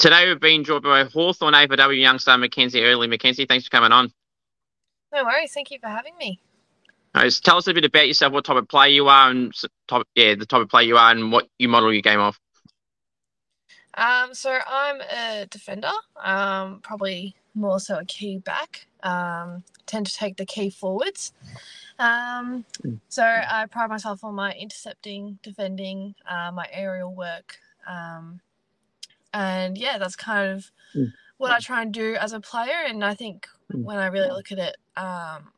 Today we've been joined by Hawthorn AFLW youngster Mackenzie Eardley. Mackenzie, thanks for coming on. No worries. Thank you for having me. Right, tell us a bit about yourself, what type of player you are, and type, yeah, the type of player you are, and what you model your game off. Um, so I'm a defender, um, probably more so a key back. Um, tend to take the key forwards. Um, so I pride myself on my intercepting, defending, uh, my aerial work. Um, and yeah, that's kind of mm. what I try and do as a player. And I think mm. when I really look at it, um,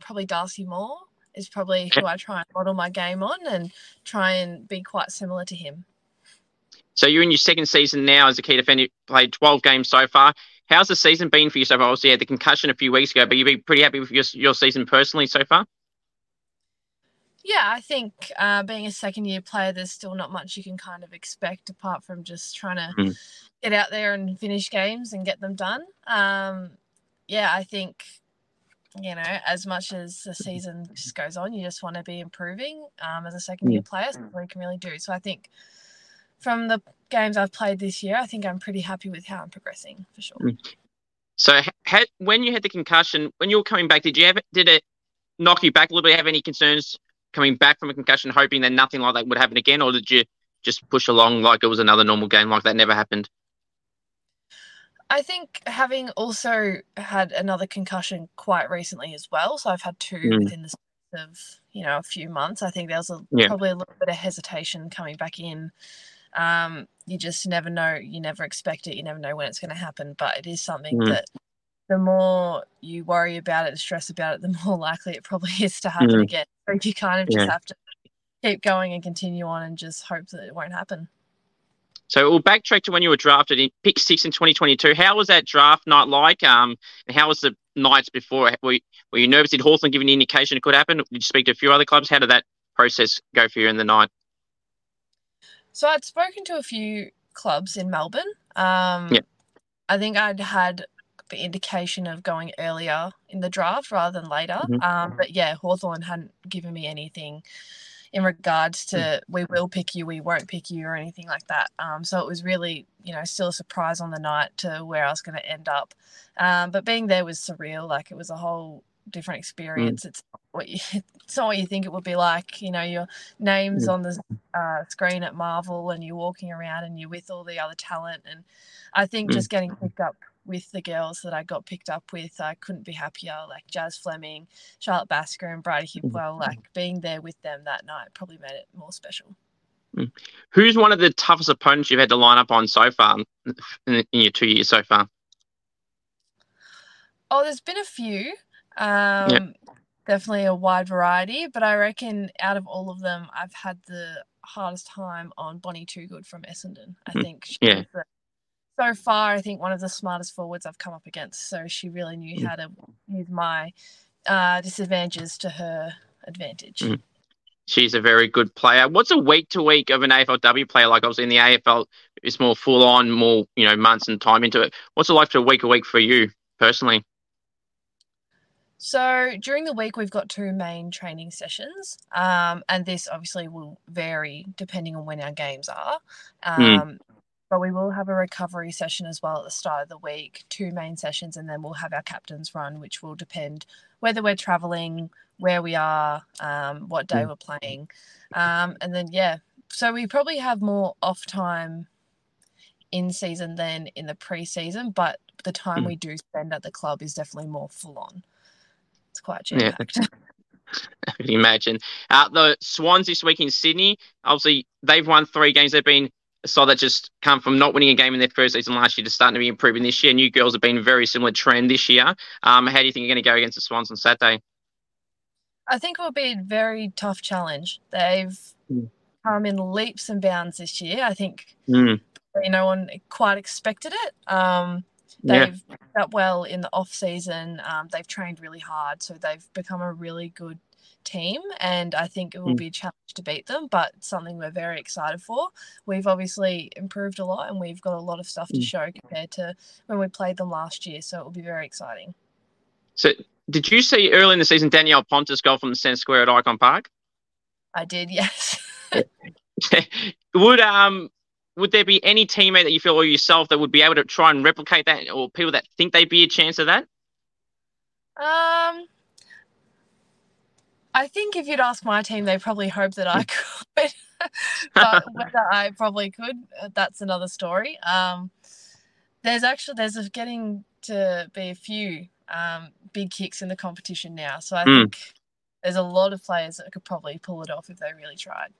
probably Darcy Moore is probably who I try and model my game on and try and be quite similar to him. So you're in your second season now as a key defender. Played 12 games so far. How's the season been for you so far? Obviously, you had the concussion a few weeks ago, but you've been pretty happy with your, your season personally so far? Yeah, I think uh, being a second year player, there's still not much you can kind of expect apart from just trying to mm. get out there and finish games and get them done. Um, yeah, I think, you know, as much as the season just goes on, you just want to be improving um, as a second year mm. player. So you can really do. So I think from the games I've played this year, I think I'm pretty happy with how I'm progressing for sure. Mm. So, had, when you had the concussion, when you were coming back, did you have did it knock you back a little bit? Have any concerns coming back from a concussion, hoping that nothing like that would happen again, or did you just push along like it was another normal game, like that never happened? I think having also had another concussion quite recently as well, so I've had two mm. within the space of you know a few months. I think there was a, yeah. probably a little bit of hesitation coming back in. Um, you just never know. You never expect it. You never know when it's going to happen. But it is something mm. that the more you worry about it and stress about it, the more likely it probably is to happen mm. again. So you kind of just yeah. have to keep going and continue on and just hope that it won't happen. So we'll backtrack to when you were drafted in pick six in 2022. How was that draft night like? Um, and how was the nights before? Were you, were you nervous? Did Hawthorn give you an indication it could happen? Did you speak to a few other clubs? How did that process go for you in the night? So I'd spoken to a few clubs in Melbourne. Um, yeah. I think I'd had the indication of going earlier in the draft rather than later. Mm-hmm. Um, but yeah, Hawthorn hadn't given me anything in regards to mm. we will pick you, we won't pick you, or anything like that. Um, so it was really, you know, still a surprise on the night to where I was going to end up. Um, but being there was surreal. Like it was a whole different mm. experience. Mm. It's what you, it's not what you think it would be like. You know, your name's on the uh, screen at Marvel, and you're walking around, and you're with all the other talent. And I think mm. just getting picked up with the girls that I got picked up with. I couldn't be happier. Like Jazz Fleming, Charlotte Baskaran, and Bridie Hipwell. Like being there with them that night probably made it more special. Mm. Who's one of the toughest opponents you've had to line up on so far in your two years so far? Oh, there's been a few. Um, yep. Definitely a wide variety, but I reckon out of all of them, I've had the hardest time on Bonnie Toogood from Essendon. I mm. think yeah. The, so far, I think one of the smartest forwards I've come up against. So she really knew mm. how to use my uh, disadvantages to her advantage. Mm. She's a very good player. What's a week to week of an AFLW player like? Obviously, in the AFL, it's more full on, more you know, months and time into it. What's it like for a week a week for you personally? So during the week, we've got two main training sessions, um, and this obviously will vary depending on when our games are. Hmm. Um, mm but we will have a recovery session as well at the start of the week, two main sessions, and then we'll have our captain's run, which will depend whether we're traveling, where we are, um, what day mm. we're playing. Um, and then, yeah, so we probably have more off time in season than in the pre-season, but the time mm. we do spend at the club is definitely more full on. It's quite jam packed. Yeah. I can imagine. Uh, the Swans this week in Sydney, obviously, they've won three games. They've been saw that just come from not winning a game in their first season last year to starting to be improving this year. New girls have been a very similar trend this year. Um, how do you think you're going to go against the Swans on Saturday? I think it will be a very tough challenge. They've mm. come in leaps and bounds this year. I think mm. no one quite expected it. Um, they've yeah. done well in the off season. Um, they've trained really hard, so they've become a really good team, and I think it will mm. be a challenge to beat them, but something we're very excited for. We've obviously improved a lot, and we've got a lot of stuff to mm. show compared to when we played them last year, so it will be very exciting. So, did you see early in the season Danielle Ponter go from the centre square at Ikon Park? I did, yes. Would um would there be any teammate that you feel or yourself that would be able to try and replicate that, or people that think they'd be a chance of that? Um, I think if you'd ask my team, they probably hope that I could, but whether I probably could, uh, that's another story. Um, there's actually there's a, getting to be a few um, big kicks in the competition now, so I mm. think there's a lot of players that could probably pull it off if they really tried.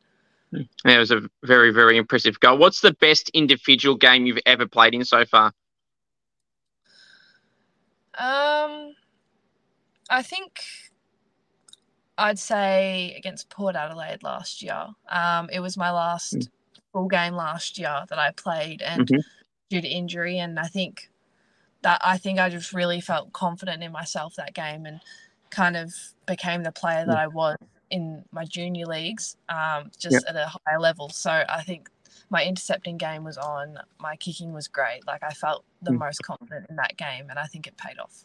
That was a very, very impressive goal. What's the best individual game you've ever played in so far? Um, I think I'd say against Port Adelaide last year. Um, it was my last mm. full game last year that I played, and mm-hmm. due to injury, and I think that I think I just really felt confident in myself that game, and kind of became the player that mm. I was in my junior leagues, um, just yep. at a higher level. So I think my intercepting game was on, my kicking was great. Like I felt the mm. most confident in that game, and I think it paid off.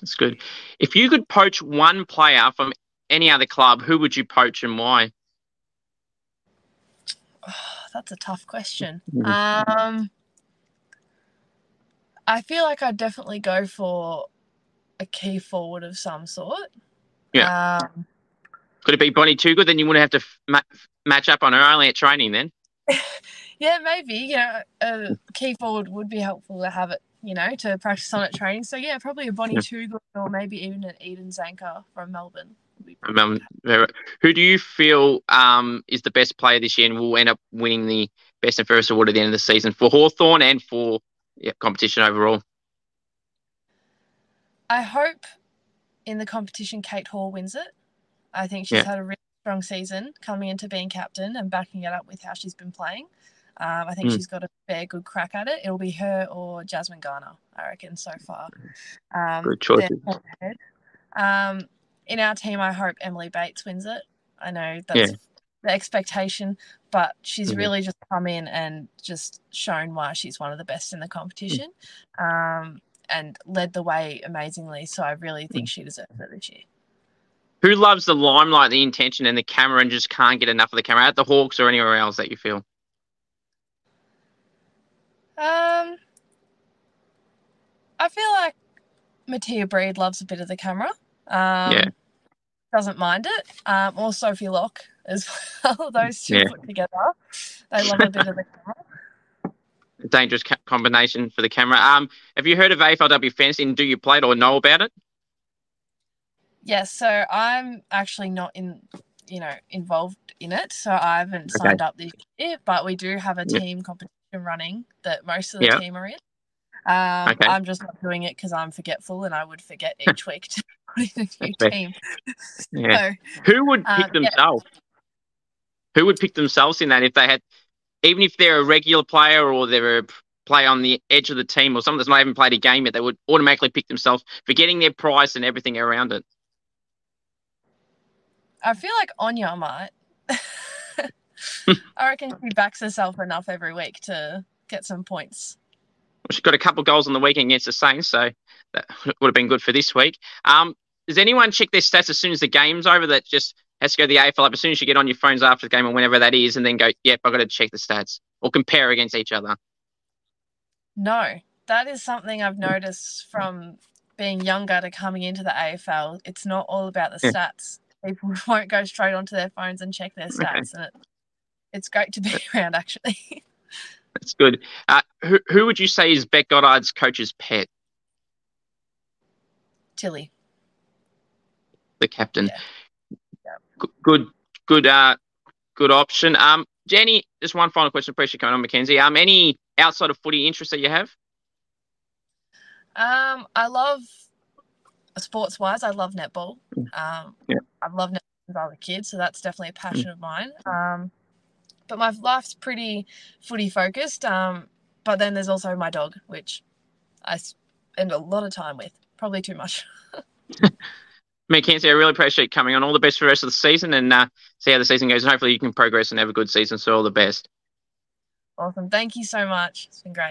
That's good. If you could poach one player from any other club, who would you poach and why? Oh, that's a tough question. Mm. Um, I feel like I'd definitely go for a key forward of some sort. Yeah. Um, Could it be Bonnie Toogood? Then you wouldn't have to ma- match up on her only at training then. yeah, maybe. You know, a key forward would be helpful to have it, you know, to practice on at training. So yeah, probably a Bonnie yeah. Toogood or maybe even an Eden Zanker from Melbourne. Um, who do you feel um, is the best player this year and will end up winning the best and fairest award at the end of the season for Hawthorn and for yeah, competition overall? I hope in the competition Kate Hall wins it. I think she's yeah. had a really strong season coming into being captain and backing it up with how she's been playing. Um, I think mm. she's got a fair good crack at it. It'll be her or Jasmine Garner, I reckon, so far. Um, good choice. Um, in our team, I hope Emily Bates wins it. I know that's yeah. the expectation, but she's mm-hmm. really just come in and just shown why she's one of the best in the competition. Mm and led the way amazingly. So I really think mm. she deserves it this year. Who loves the limelight, the intention, and the camera, and just can't get enough of the camera at the Hawks or anywhere else that you feel? Um, I feel like Mattia Breed loves a bit of the camera. Um, yeah. Doesn't mind it. Um, or Sophie Locke as well. Those two yeah. put together, they love a bit of the camera dangerous combination for the camera. Um, have you heard of AFLW Fantasy? Do you play it or know about it? Yes, so I'm actually not in, you know, involved in it, so I haven't okay. signed up this year. But we do have a team competition running that most of the team are in. Um, okay. I'm just not doing it because I'm forgetful, and I would forget each week to put a new team. yeah. So, Who would pick um, themselves? Yeah. Who would pick themselves in that if they had even if they're a regular player or they're a player on the edge of the team or someone that's not even played a game yet, they would automatically pick themselves, forgetting their price and everything around it. I feel like Anya might. I reckon she backs herself enough every week to get some points. Well, she got a couple of goals on the weekend against the Saints, so that would have been good for this week. Um, does anyone check their stats as soon as the game's over that just has to go to the AFL app as soon as you get on your phones after the game or whenever that is, and then go, yep, I've got to check the stats or compare against each other? No, that is something I've noticed from being younger to coming into the AFL. It's not all about the stats. People won't go straight onto their phones and check their stats, and it, it's great to be around actually. That's good. Uh, who, who would you say is Bec Goddard's coach's pet? Tilly. The captain. Yeah good, good, uh, good option. Um, Jenny, just one final question. Appreciate coming on, Mackenzie. Um, any outside of footy interests that you have? Um, I love sports wise. I love netball. Um, yeah. I've loved netball since I was a kid, so that's definitely a passion mm. of mine. Um, but my life's pretty footy focused. Um, but then there's also my dog, which I spend a lot of time with. Probably too much. Mackenzie, I really appreciate coming on. All the best for the rest of the season and uh, see how the season goes. And hopefully you can progress and have a good season. So all the best. Awesome. Thank you so much. It's been great.